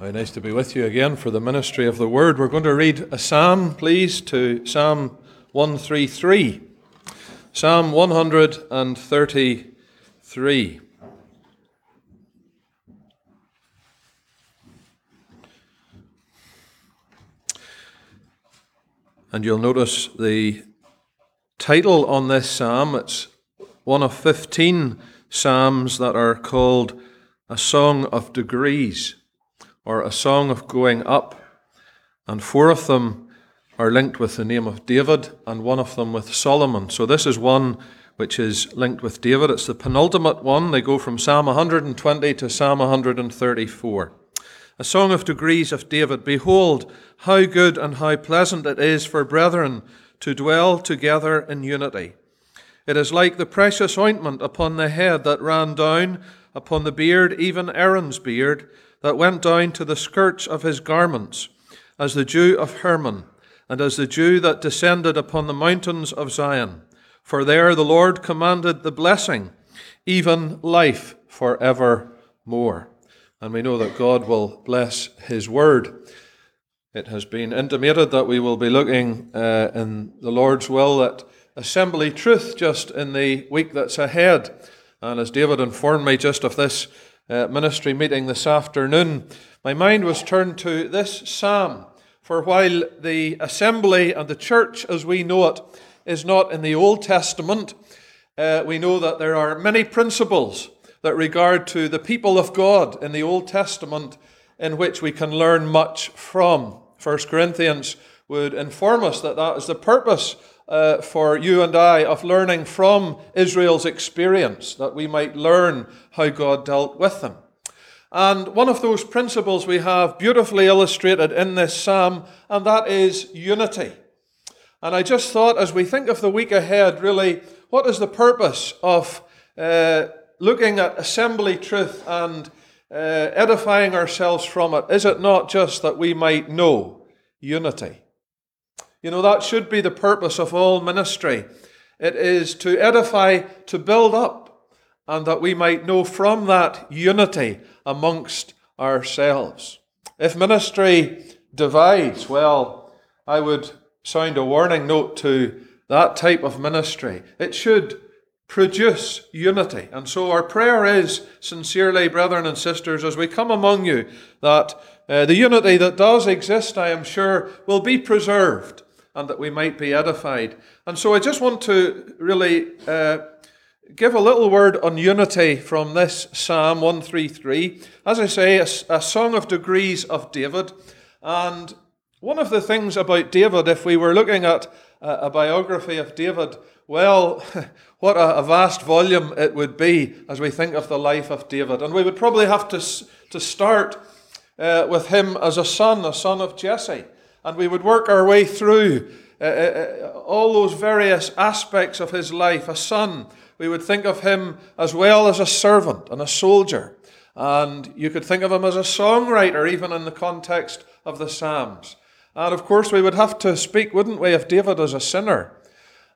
Very nice to be with you again for the ministry of the word. We're going to read a psalm, please, to Psalm 133. Psalm 133. And you'll notice the title on this psalm. It's one of 15 psalms that are called A Song of Degrees or a song of going up, and four of them are linked with the name of David, and one of them with Solomon. So this is one which is linked with David. It's the penultimate one. They go from Psalm 120 to Psalm 134. A song of degrees of David. Behold, how good and how pleasant it is for brethren to dwell together in unity. It is like the precious ointment upon the head that ran down upon the beard, even Aaron's beard that went down to the skirts of his garments, as the dew of Hermon, and as the dew that descended upon the mountains of Zion. For there the Lord commanded the blessing, even life for evermore. And we know that God will bless his word. It has been intimated that we will be looking uh, in the Lord's will at assembly truth just in the week that's ahead. And as David informed me just of this uh, ministry meeting this afternoon, my mind was turned to this psalm. For while the assembly and the church as we know it is not in the Old Testament, uh, we know that there are many principles that regard to the people of God in the Old Testament in which we can learn much from. 1 Corinthians would inform us that that is the purpose uh, for you and I of learning from Israel's experience, that we might learn how God dealt with them. And one of those principles we have beautifully illustrated in this psalm, and that is unity. And I just thought, as we think of the week ahead, really, what is the purpose of uh, looking at assembly truth and uh, edifying ourselves from it? Is it not just that we might know unity? You know, that should be the purpose of all ministry. It is to edify, to build up, and that we might know from that unity amongst ourselves. If ministry divides, well, I would sound a warning note to that type of ministry. It should produce unity. And so our prayer is, sincerely, brethren and sisters, as we come among you, that uh, the unity that does exist, I am sure, will be preserved and that we might be edified. And so I just want to really uh, give a little word on unity from this Psalm 133. As I say, a, a song of degrees of David. And one of the things about David, if we were looking at a, a biography of David, well, what a, a, vast volume it would be as we think of the life of David. And we would probably have to, to start uh, with him as a son, a son of Jesse and we would work our way through uh, uh, uh, all those various aspects of his life. A son, we would think of him as well as a servant and a soldier. And you could think of him as a songwriter, even in the context of the Psalms. And of course, we would have to speak, wouldn't we, of David as a sinner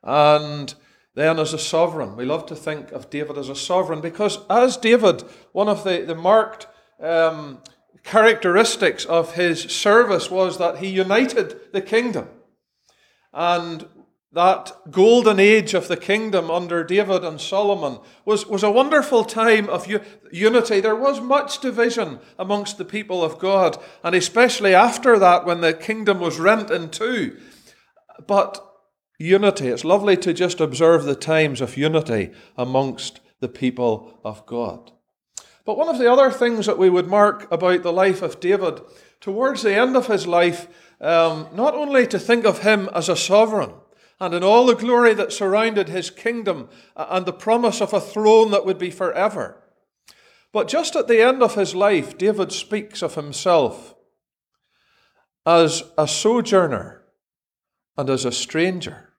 and then as a sovereign. We love to think of David as a sovereign because, as David, one of the, the marked um, characteristics of his service was that he united the kingdom. And that golden age of the kingdom under David and Solomon was, was a wonderful time of u- unity. There was much division amongst the people of God, and especially after that when the kingdom was rent in two. But unity, it's lovely to just observe the times of unity amongst the people of God. But one of the other things that we would mark about the life of David, towards the end of his life, um, not only to think of him as a sovereign, and in all the glory that surrounded his kingdom and the promise of a throne that would be forever. But just at the end of his life, David speaks of himself as a sojourner and as a stranger.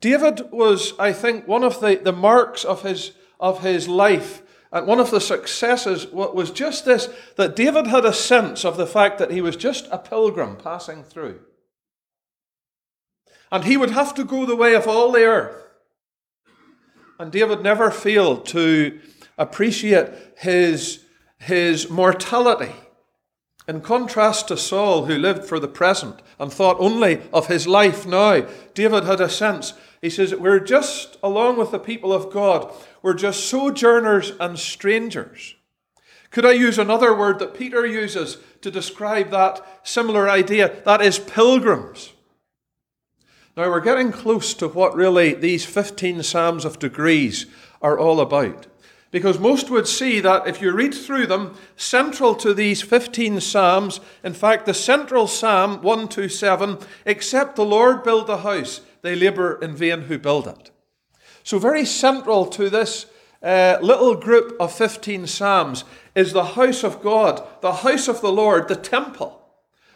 David was, I think, one of the, the marks of his of his life. And one of the successes was just this that David had a sense of the fact that he was just a pilgrim passing through. And he would have to go the way of all the earth. And David never failed to appreciate his his mortality. In contrast to Saul, who lived for the present and thought only of his life now, David had a sense. He says, We're just, along with the people of God, we're just sojourners and strangers. Could I use another word that Peter uses to describe that similar idea? That is pilgrims. Now we're getting close to what really these 15 Psalms of degrees are all about. Because most would see that if you read through them, central to these 15 Psalms, in fact, the central Psalm 127, except the Lord build the house, they labour in vain who build it. So, very central to this uh, little group of 15 Psalms is the house of God, the house of the Lord, the temple.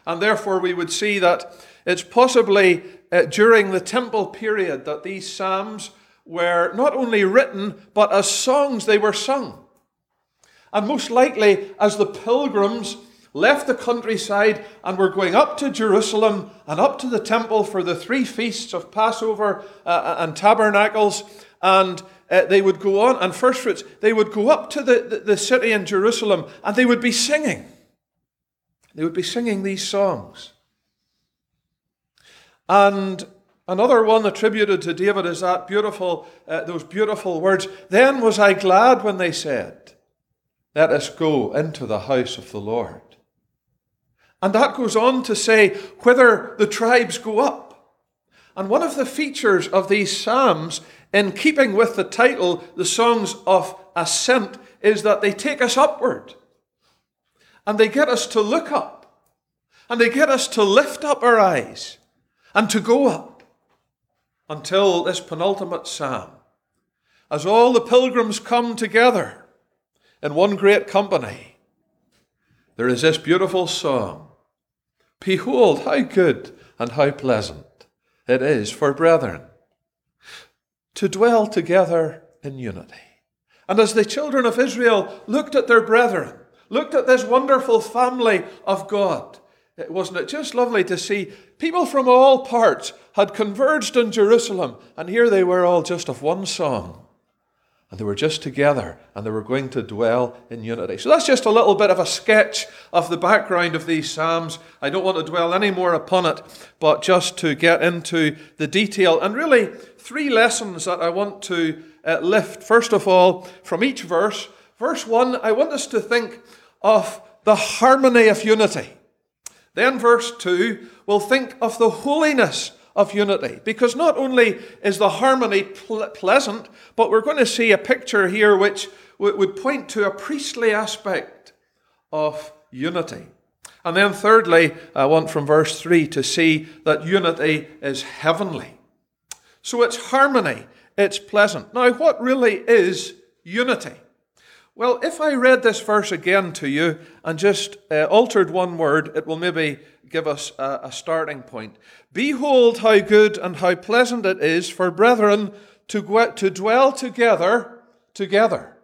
And therefore, we would see that it's possibly uh, during the temple period that these Psalms were not only written, but as songs they were sung. And most likely, as the pilgrims left the countryside and were going up to Jerusalem and up to the temple for the three feasts of Passover uh, uh and tabernacles, and uh, they would go on, and first fruits, they would go up to the, the, the city in Jerusalem and they would be singing. They would be singing these songs. And Another one attributed to David is that beautiful, uh, those beautiful words. Then was I glad when they said, Let us go into the house of the Lord. And that goes on to say, whither the tribes go up. And one of the features of these Psalms, in keeping with the title, the Songs of Ascent, is that they take us upward. And they get us to look up. And they get us to lift up our eyes and to go up until this penultimate psalm. As all the pilgrims come together in one great company, there is this beautiful song Behold, how good and how pleasant it is for brethren to dwell together in unity. And as the children of Israel looked at their brethren, looked at this wonderful family of God, it wasn't it just lovely to see people from all parts had converged in Jerusalem, and here they were all just of one song. And they were just together, and they were going to dwell in unity. So that's just a little bit of a sketch of the background of these Psalms. I don't want to dwell any more upon it, but just to get into the detail. And really, three lessons that I want to uh, lift. First of all, from each verse. Verse 1, I want us to think of the harmony of unity. Then, verse 2, we'll think of the holiness of unity. Because not only is the harmony ple- pleasant, but we're going to see a picture here which would point to a priestly aspect of unity. And then, thirdly, I want from verse 3 to see that unity is heavenly. So it's harmony, it's pleasant. Now, what really is unity? Well, if I read this verse again to you and just uh, altered one word, it will maybe give us a, a starting point. Behold, how good and how pleasant it is for brethren to, to dwell together, together.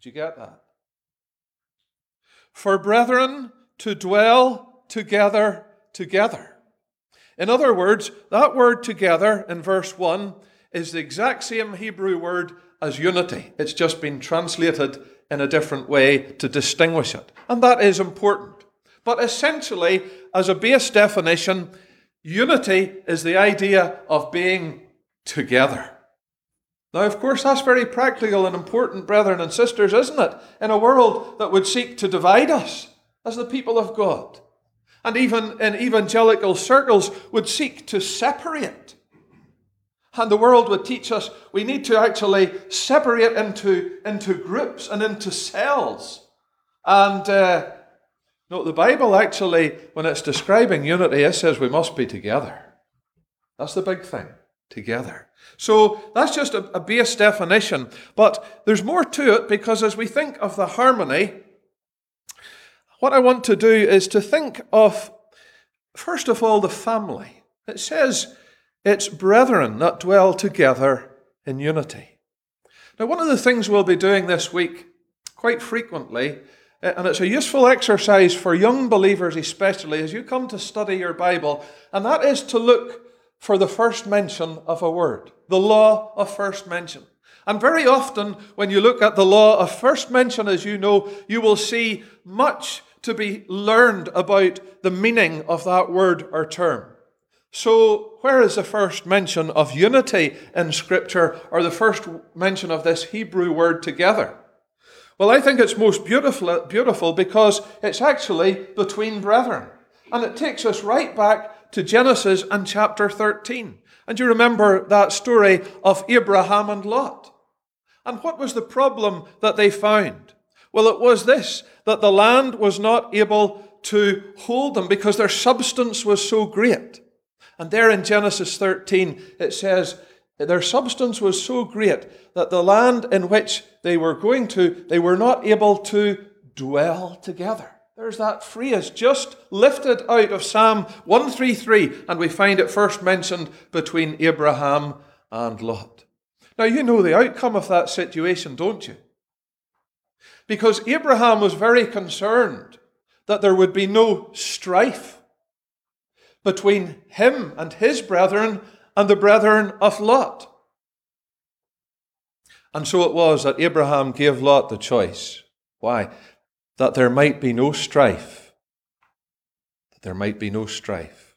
Did you get that? For brethren to dwell together, together. In other words, that word together in verse 1 is the exact same Hebrew word as unity. It's just been translated in a different way to distinguish it. And that is important. But essentially, as a base definition, unity is the idea of being together. Now, of course, that's very practical and important, brethren and sisters, isn't it? In a world that would seek to divide us as the people of God. And even in evangelical circles would seek to separate and the world would teach us we need to actually separate into, into groups and into cells. And uh, no, the Bible actually, when it's describing unity, it says we must be together. That's the big thing together. So that's just a, a base definition. But there's more to it because as we think of the harmony, what I want to do is to think of, first of all, the family. It says, it's brethren that dwell together in unity. Now, one of the things we'll be doing this week quite frequently, Eh, and it's a useful exercise for young believers especially, as you come to study your Bible, and that is to look for the first mention of a word, the law of first mention. And very often, when you look at the law of first mention, as you know, you will see much to be learned about the meaning of that word or term. So, where is the first mention of unity in Scripture, or the first mention of this Hebrew word together? Well, I think it's most beautiful, beautiful because it's actually between brethren. And it takes us right back to Genesis and chapter 13. And you remember that story of Abraham and Lot. And what was the problem that they found? Well, it was this that the land was not able to hold them because their substance was so great. And there in Genesis 13, it says, their substance was so great that the land in which they were going to, they were not able to dwell together. There's that phrase just lifted out of Psalm 133, and we find it first mentioned between Abraham and Lot. Now, you know the outcome of that situation, don't you? Because Abraham was very concerned that there would be no strife between him and his brethren and the brethren of Lot. And so it was that Abraham gave Lot the choice. Why? That there might be no strife. That there might be no strife.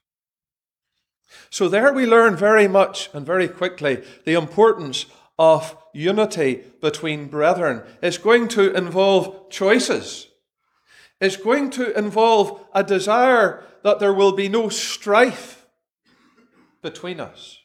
So there we learn very much and very quickly the importance of unity between brethren. It's going to involve choices. It's going to involve a desire that there will be no strife between us.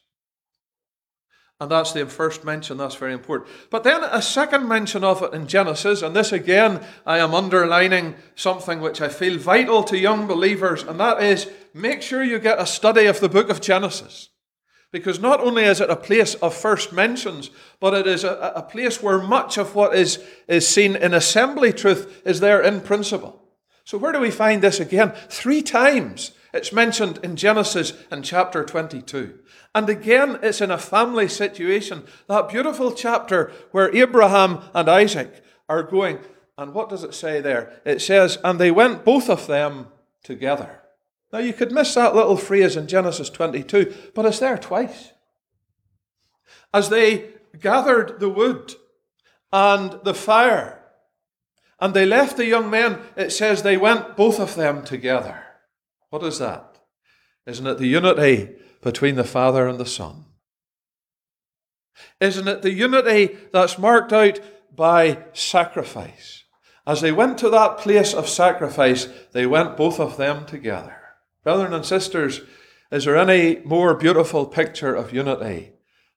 And that's the first mention, that's very important. But then a second mention of it in Genesis, and this again, I am underlining something which I feel vital to young believers, and that is make sure you get a study of the book of Genesis. Because not only is it a place of first mentions, but it is a, a place where much of what is, is seen in assembly truth is there in principle. So, where do we find this again? Three times it's mentioned in Genesis in chapter 22. And again, it's in a family situation. That beautiful chapter where Abraham and Isaac are going. And what does it say there? It says, And they went both of them together. Now, you could miss that little phrase in Genesis 22, but it's there twice. As they gathered the wood and the fire, and they left the young men, it says they went both of them together. What is that? Isn't it the unity between the Father and the Son? Isn't it the unity that's marked out by sacrifice? As they went to that place of sacrifice, they went both of them together. Brethren and sisters, is there any more beautiful picture of unity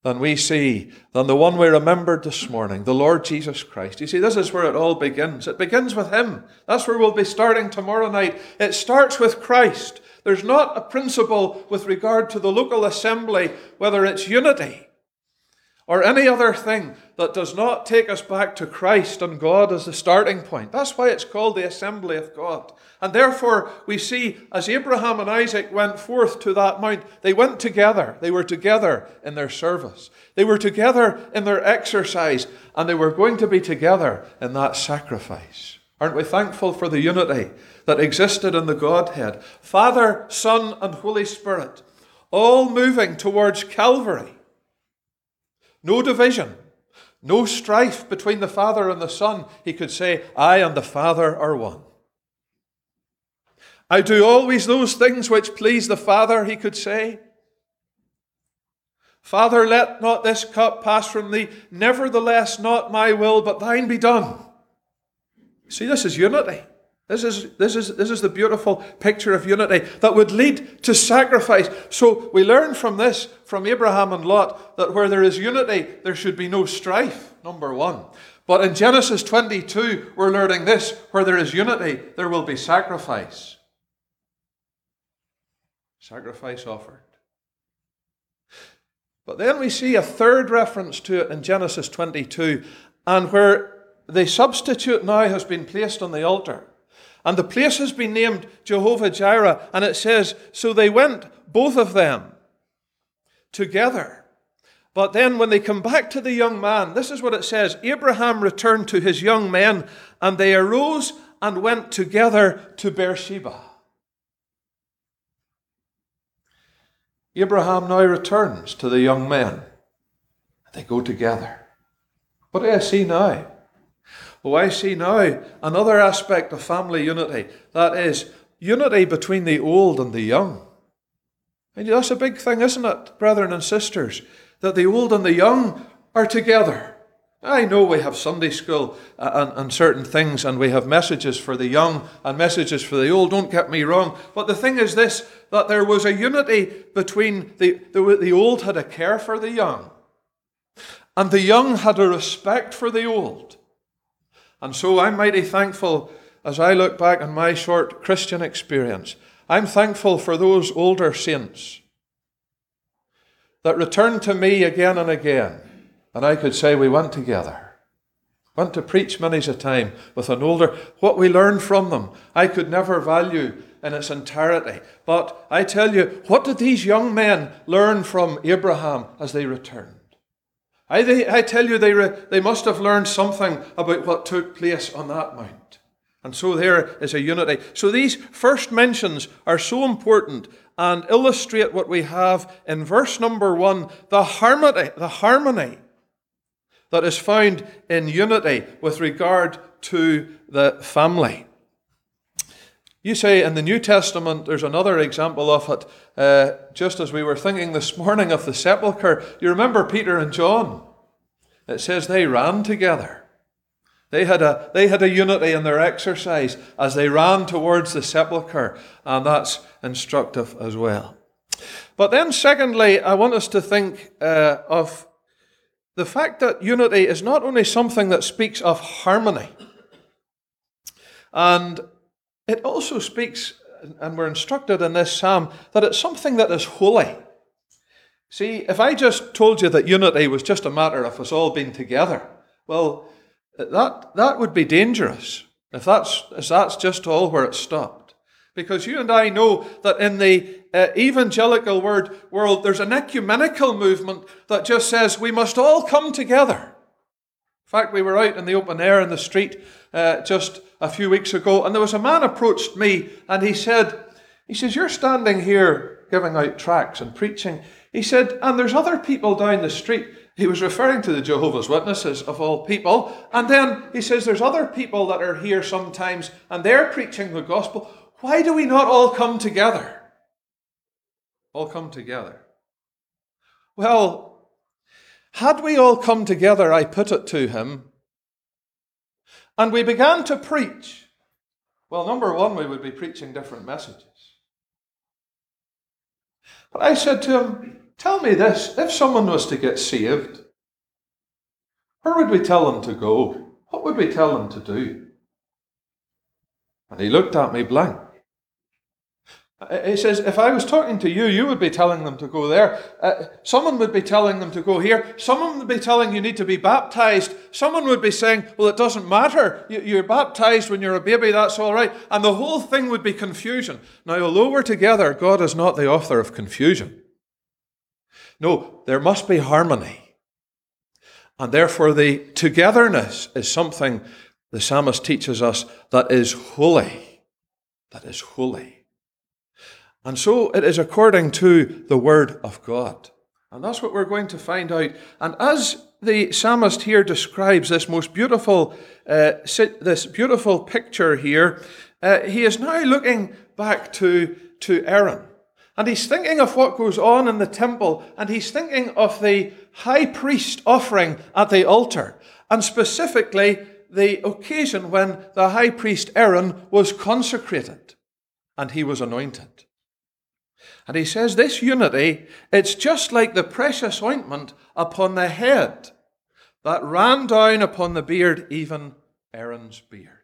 than we see than the one we remembered this morning, the Lord Jesus Christ. You see, this is where it all begins. It begins with Him. That's where we'll be starting tomorrow night. It starts with Christ. There's not a principle with regard to the local assembly, whether it's unity or any other thing that does not take us back to Christ and God as the starting point. That's why it's called the assembly of God. And therefore, we see as Abraham and Isaac went forth to that mount, they went together. They were together in their service, they were together in their exercise, and they were going to be together in that sacrifice. Aren't we thankful for the unity that existed in the Godhead? Father, Son, and Holy Spirit, all moving towards Calvary no division, no strife between the Father and the Son. He could say, I and the Father are one. I do always those things which please the Father, he could say. Father, let not this cup pass from thee. Nevertheless, not my will, but thine be done. See, this is unity. This is, this, is, this is the beautiful picture of unity that would lead to sacrifice. So we learn from this, from Abraham and Lot, that where there is unity, there should be no strife, number one. But in Genesis 22, we're learning this where there is unity, there will be sacrifice. Sacrifice offered. But then we see a third reference to it in Genesis 22, and where the substitute now has been placed on the altar. And the place has been named Jehovah Jireh. And it says, So they went, both of them, together. But then when they come back to the young man, this is what it says Abraham returned to his young men, and they arose and went together to Beersheba. Abraham now returns to the young men. And they go together. What do I see now? Oh, I see now another aspect of family unity. That is unity between the old and the young. And that's a big thing, isn't it, brethren and sisters? That the old and the young are together. I know we have Sunday school uh, and, and, certain things, and we have messages for the young and messages for the old, don't get me wrong. But the thing is this that there was a unity between the, the, the old had a care for the young, and the young had a respect for the old. And so I'm mighty thankful as I look back on my short Christian experience. I'm thankful for those older saints that returned to me again and again and I could say we went together. Went to preach many's a time with an older. What we learned from them, I could never value in its entirety. But I tell you, what did these young men learn from Abraham as they returned? I, they, I tell you, they, re, they must have learned something about what took place on that mount. And so there is a unity. So these first mentions are so important and illustrate what we have in verse number one the harmony, the harmony that is found in unity with regard to the family. You say in the New Testament, there's another example of it, uh, just as we were thinking this morning of the sepulchre. You remember Peter and John? It says they ran together. They had, a, they had a unity in their exercise as they ran towards the sepulchre, and that's instructive as well. But then, secondly, I want us to think uh, of the fact that unity is not only something that speaks of harmony, and it also speaks, and we're instructed in this psalm, that it's something that is holy. See, if I just told you that unity was just a matter of us all being together, well, that, that would be dangerous if that's, if that's just all where it stopped. Because you and I know that in the uh, evangelical word, world, there's an ecumenical movement that just says we must all come together. In fact, we were out in the open air in the street uh, just a few weeks ago, and there was a man approached me, and he said, he says, you're standing here giving out tracts and preaching. He said, and there's other people down the street. He was referring to the Jehovah's Witnesses of all people. And then he says, there's other people that are here sometimes, and they're preaching the gospel. Why do we not all come together? all come together. Well, had we all come together, I put it to him, and we began to preach, well, number one, we would be preaching different messages. But I said to him, Tell me this if someone was to get saved, where would we tell them to go? What would we tell them to do? And he looked at me blank. He says, if I was talking to you, you would be telling them to go there. Uh, someone would be telling them to go here. Someone would be telling you need to be baptized. Someone would be saying, well, it doesn't matter. You're baptized when you're a baby, that's all right. And the whole thing would be confusion. Now, although we're together, God is not the author of confusion. No, there must be harmony. And therefore, the togetherness is something the psalmist teaches us that is holy. That is holy. And so it is according to the Word of God. And that's what we're going to find out. And as the psalmist here describes this most beautiful, uh, this beautiful picture here, uh, he is now looking back to, to Aaron. And he's thinking of what goes on in the temple, and he's thinking of the high priest offering at the altar, and specifically the occasion when the high priest Aaron was consecrated and he was anointed. And he says this unity, it's just like the precious ointment upon the head that ran down upon the beard, even Aaron's beard.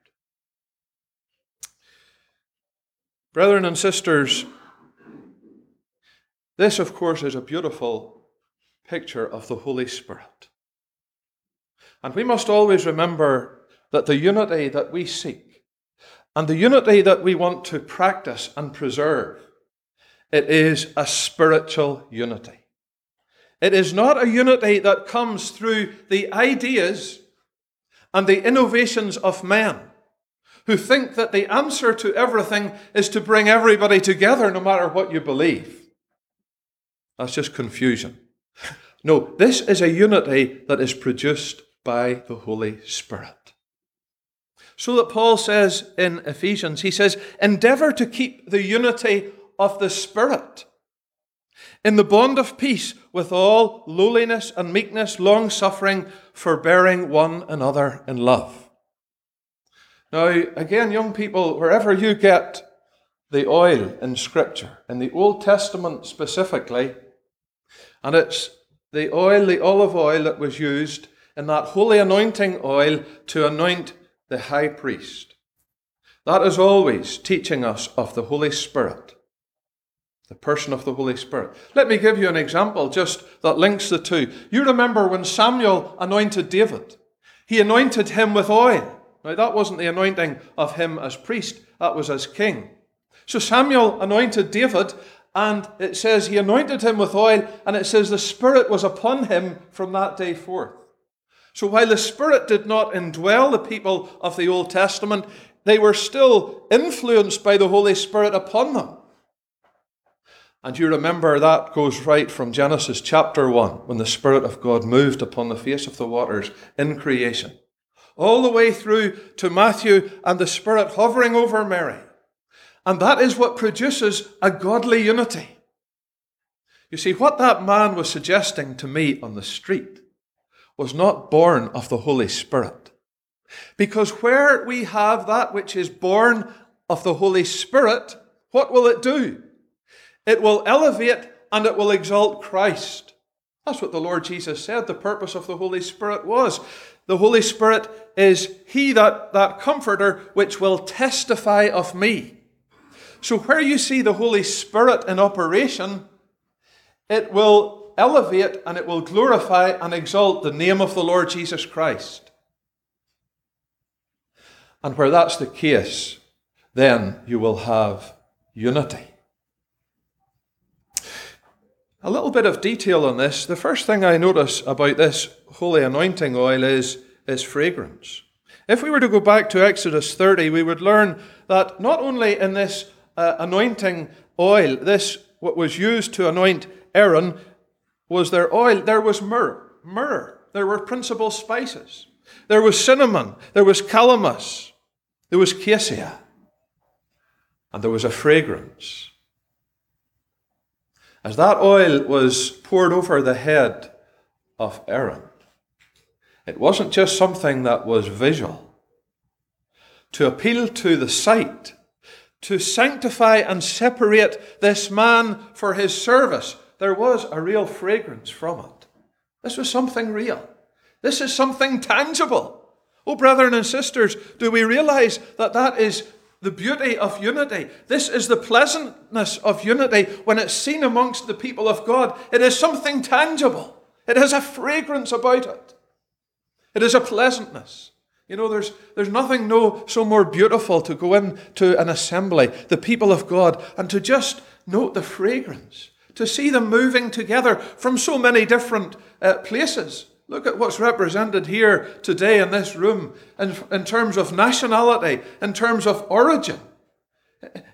Brethren and sisters, this, of course, is a beautiful picture of the Holy Spirit. And we must always remember that the unity that we seek and the unity that we want to practice and preserve it is a spiritual unity. It is not a unity that comes through the ideas and the innovations of men who think that the answer to everything is to bring everybody together no matter what you believe. That's just confusion. No, this is a unity that is produced by the Holy Spirit. So that Paul says in Ephesians, he says, endeavor to keep the unity of the Spirit in the bond of peace with all lowliness and meekness, long suffering, forbearing one another in love. Now, again, young people, wherever you get the oil in Scripture, in the Old Testament specifically, and it's the oil, the olive oil that was used in that holy anointing oil to anoint the high priest. That is always teaching us of the Holy Spirit, the person of the Holy Spirit. Let me give you an example just that links the two. You remember when Samuel anointed David, he anointed him with oil. Now, that wasn't the anointing of him as priest, that was as king. So Samuel anointed David, and it says he anointed him with oil, and it says the Spirit was upon him from that day forth. So while the Spirit did not indwell the people of the Old Testament, they were still influenced by the Holy Spirit upon them. And you remember that goes right from Genesis chapter 1, when the Spirit of God moved upon the face of the waters in creation, all the way through to Matthew and the Spirit hovering over Mary. And that is what produces a godly unity. You see, what that man was suggesting to me on the street was not born of the Holy Spirit. Because where we have that which is born of the Holy Spirit, what will it do? It will elevate and it will exalt Christ. That's what the Lord Jesus said the purpose of the Holy Spirit was. The Holy Spirit is He that, that comforter which will testify of me. So, where you see the Holy Spirit in operation, it will elevate and it will glorify and exalt the name of the Lord Jesus Christ. And where that's the case, then you will have unity. A little bit of detail on this. The first thing I notice about this holy anointing oil is its fragrance. If we were to go back to Exodus 30, we would learn that not only in this uh, anointing oil, this what was used to anoint Aaron, was their oil. There was myrrh, myrrh. There were principal spices. There was cinnamon. There was calamus. There was cassia. And there was a fragrance. As that oil was poured over the head of Aaron, it wasn't just something that was visual. To appeal to the sight to sanctify and separate this man for his service, there was a real fragrance from it. This was something real. This is something tangible. Oh, brethren and sisters, do we realize that that is the beauty of unity? This is the pleasantness of unity when it's seen amongst the people of God. It is something tangible, it has a fragrance about it, it is a pleasantness. You know, there's, there's nothing no, so more beautiful to go into an assembly, the people of God, and to just note the fragrance, to see them moving together from so many different uh, places. Look at what's represented here today in this room in, in terms of nationality, in terms of origin.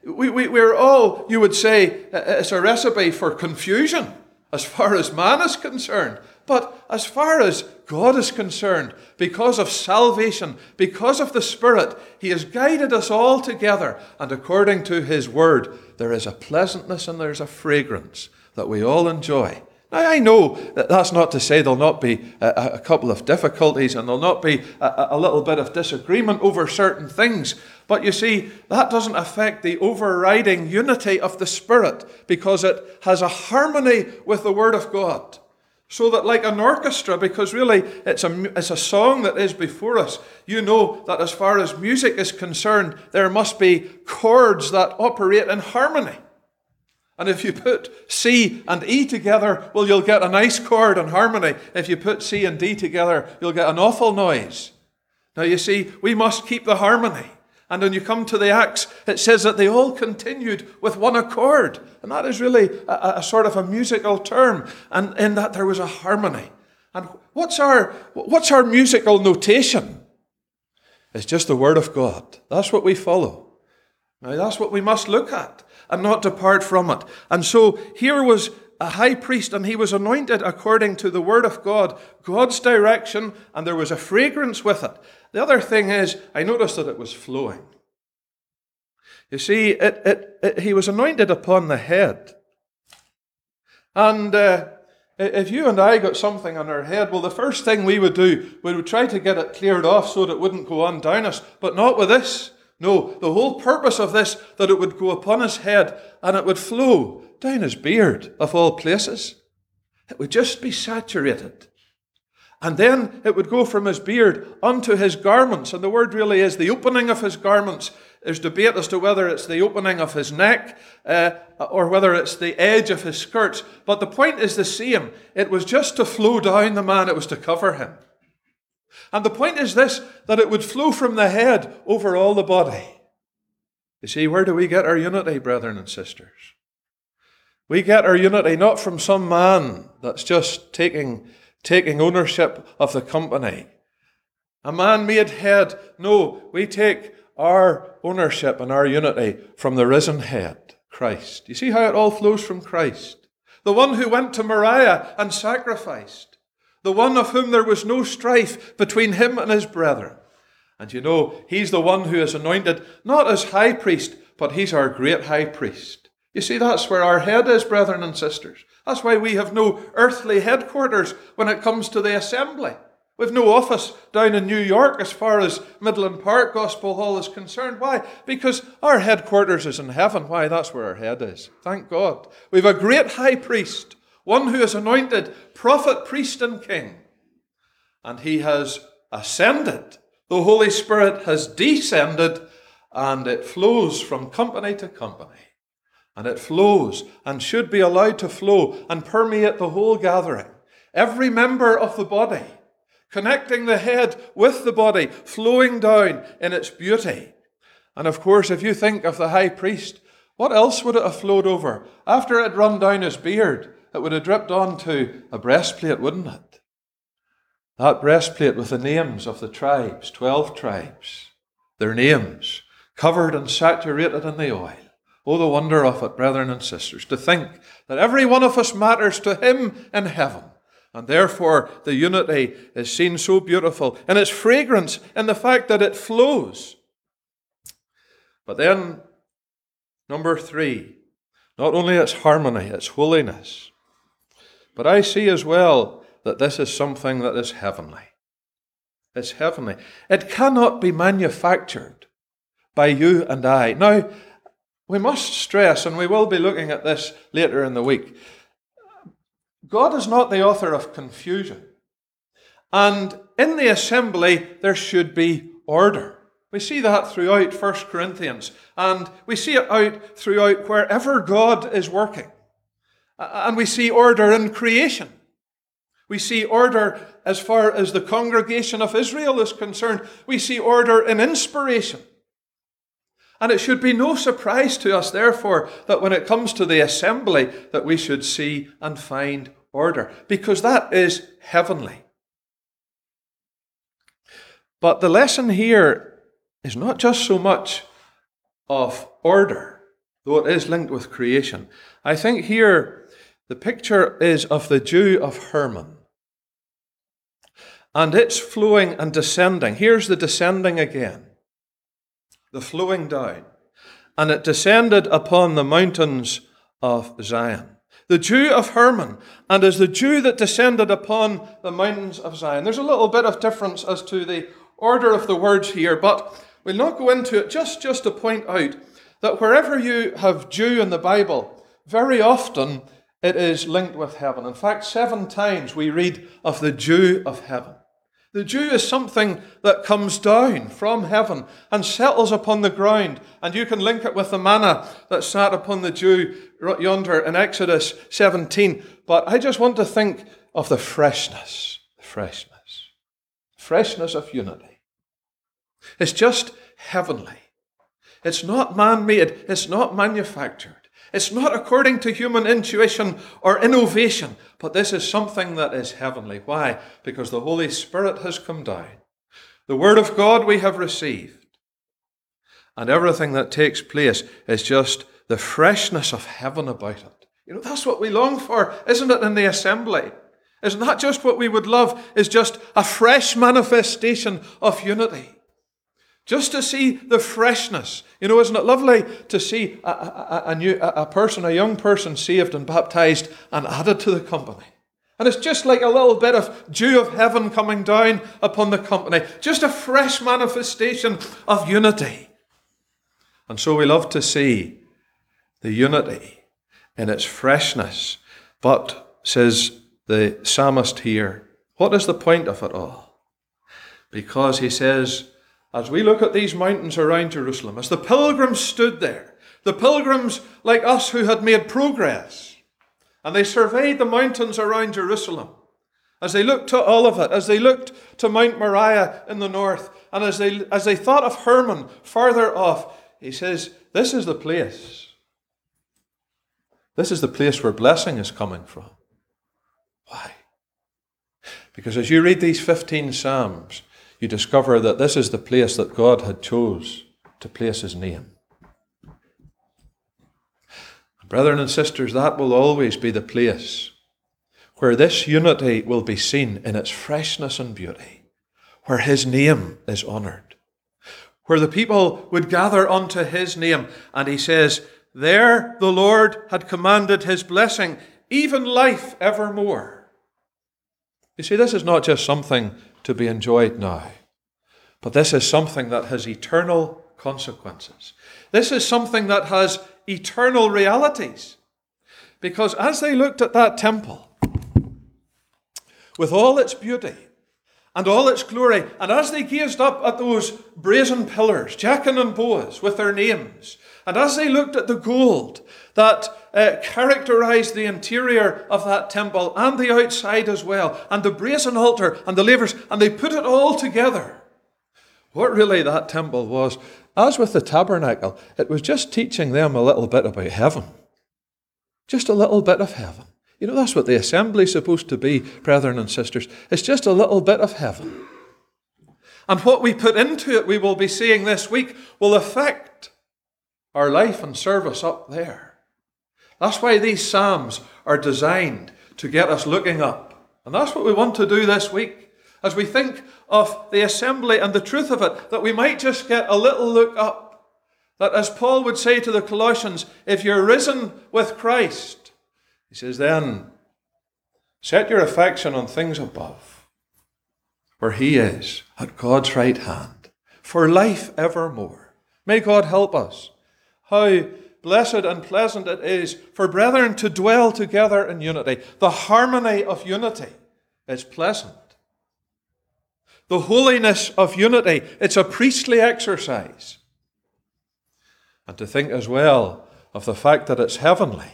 We, we, we're all, you would say, it's a recipe for confusion as far as man is concerned. But as far as God is concerned, because of salvation, because of the Spirit, He has guided us all together. And according to His Word, there is a pleasantness and there's a fragrance that we all enjoy. Now, I know that that's not to say there'll not be a, a couple of difficulties and there'll not be a, a little bit of disagreement over certain things. But you see, that doesn't affect the overriding unity of the Spirit because it has a harmony with the Word of God. So that, like an orchestra, because really it's a, it's a song that is before us, you know that as far as music is concerned, there must be chords that operate in harmony. And if you put C and E together, well, you'll get a nice chord and harmony. If you put C and D together, you'll get an awful noise. Now, you see, we must keep the harmony. And when you come to the Acts, it says that they all continued with one accord. And that is really a, a, sort of a musical term, and in that there was a harmony. And what's our, what's our musical notation? It's just the Word of God. That's what we follow. Now, that's what we must look at and not depart from it. And so here was a high priest and he was anointed according to the word of God, God's direction, and there was a fragrance with it. The other thing is, I noticed that it was flowing. You see, it, it, it, he was anointed upon the head. And uh, if you and I got something on our head, well, the first thing we would do, we would try to get it cleared off so that it wouldn't go on down us, but not with this. No, the whole purpose of this, that it would go upon his head and it would flow down his beard, of all places. It would just be saturated. And then it would go from his beard unto his garments. And the word really is the opening of his garments. There's debate as to whether it's the opening of his neck uh, or whether it's the edge of his skirts. But the point is the same. It was just to flow down the man, it was to cover him. And the point is this that it would flow from the head over all the body. You see, where do we get our unity, brethren and sisters? We get our unity not from some man that's just taking, taking ownership of the company. A man made head. No, we take our ownership and our unity from the risen head, Christ. You see how it all flows from Christ? The one who went to Moriah and sacrificed. The one of whom there was no strife between him and his brethren. And you know, he's the one who is anointed not as high priest, but he's our great high priest. You see, that's where our head is, brethren and sisters. That's why we have no earthly headquarters when it comes to the assembly. We've no office down in New York as far as Midland Park Gospel Hall is concerned. Why? Because our headquarters is in heaven. Why? That's where our head is. Thank God. We've a great high priest, one who is anointed prophet, priest, and king. And he has ascended. The Holy Spirit has descended, and it flows from company to company. And it flows and should be allowed to flow and permeate the whole gathering. Every member of the body, connecting the head with the body, flowing down in its beauty. And of course, if you think of the high priest, what else would it have flowed over? After it had run down his beard, it would have dripped onto a breastplate, wouldn't it? That breastplate with the names of the tribes, 12 tribes, their names, covered and saturated in the oil. Oh, the wonder of it, brethren and sisters, to think that every one of us matters to Him in heaven. And therefore, the unity is seen so beautiful in its fragrance, in the fact that it flows. But then, number three, not only its harmony, its holiness, but I see as well that this is something that is heavenly. It's heavenly. It cannot be manufactured by you and I. Now, we must stress, and we will be looking at this later in the week, God is not the author of confusion. And in the assembly, there should be order. We see that throughout 1 Corinthians, and we see it out throughout wherever God is working. And we see order in creation. We see order as far as the congregation of Israel is concerned. We see order in inspiration. And it should be no surprise to us, therefore, that when it comes to the assembly, that we should see and find order, because that is heavenly. But the lesson here is not just so much of order, though it is linked with creation. I think here the picture is of the dew of Hermon. And it's flowing and descending. Here's the descending again the flowing down, and it descended upon the mountains of Zion. The dew of Hermon, and as the dew that descended upon the mountains of Zion. There's a little bit of difference as to the order of the words here, but we'll not go into it just, just to point out that wherever you have dew in the Bible, very often it is linked with heaven. In fact, seven times we read of the dew of heaven. The dew is something that comes down from heaven and settles upon the ground. And you can link it with the manna that sat upon the dew yonder in Exodus 17. But I just want to think of the freshness, the freshness, freshness of unity. It's just heavenly. It's not man made, it's not manufactured. It's not according to human intuition or innovation, but this is something that is heavenly. Why? Because the Holy Spirit has come down. The Word of God we have received. And everything that takes place is just the freshness of heaven about it. You know, that's what we long for, isn't it, in the assembly? Isn't that just what we would love? Is just a fresh manifestation of unity. Just to see the freshness. You know, isn't it lovely to see a, a, a, new, a person, a young person saved and baptized and added to the company? And it's just like a little bit of dew of heaven coming down upon the company. Just a fresh manifestation of unity. And so we love to see the unity in its freshness. But, says the psalmist here, what is the point of it all? Because he says, as we look at these mountains around Jerusalem, as the pilgrims stood there, the pilgrims like us who had made progress, and they surveyed the mountains around Jerusalem, as they looked to Olivet, as they looked to Mount Moriah in the north, and as they, as they thought of Hermon farther off, he says, This is the place. This is the place where blessing is coming from. Why? Because as you read these 15 Psalms, you discover that this is the place that God had chose to place his name. Brethren and sisters, that will always be the place where this unity will be seen in its freshness and beauty, where his name is honoured, where the people would gather unto his name. And he says, There the Lord had commanded his blessing, even life evermore. You see, this is not just something to be enjoyed now. But this is something that has eternal consequences. This is something that has eternal realities. Because as they looked at that temple, with all its beauty and all its glory, and as they gazed up at those brazen pillars, Jachin and Boaz, with their names, and as they looked at the gold that uh, characterized the interior of that temple and the outside as well, and the brazen altar and the lavers, and they put it all together, what really that temple was, as with the tabernacle, it was just teaching them a little bit about heaven. Just a little bit of heaven. You know, that's what the assembly is supposed to be, brethren and sisters. It's just a little bit of heaven. And what we put into it, we will be seeing this week, will affect our life and service up there. That's why these Psalms are designed to get us looking up. And that's what we want to do this week. As we think of the assembly and the truth of it, that we might just get a little look up. That as Paul would say to the Colossians, if you're risen with Christ, he says, then set your affection on things above, where he is at God's right hand, for life evermore. May God help us. How blessed and pleasant it is for brethren to dwell together in unity. The harmony of unity is pleasant. The holiness of unity, it's a priestly exercise. And to think as well of the fact that it's heavenly,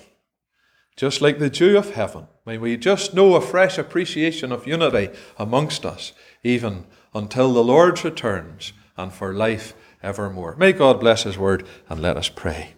just like the dew of heaven. May we just know a fresh appreciation of unity amongst us, even until the Lord returns and for life evermore. May God bless His word and let us pray.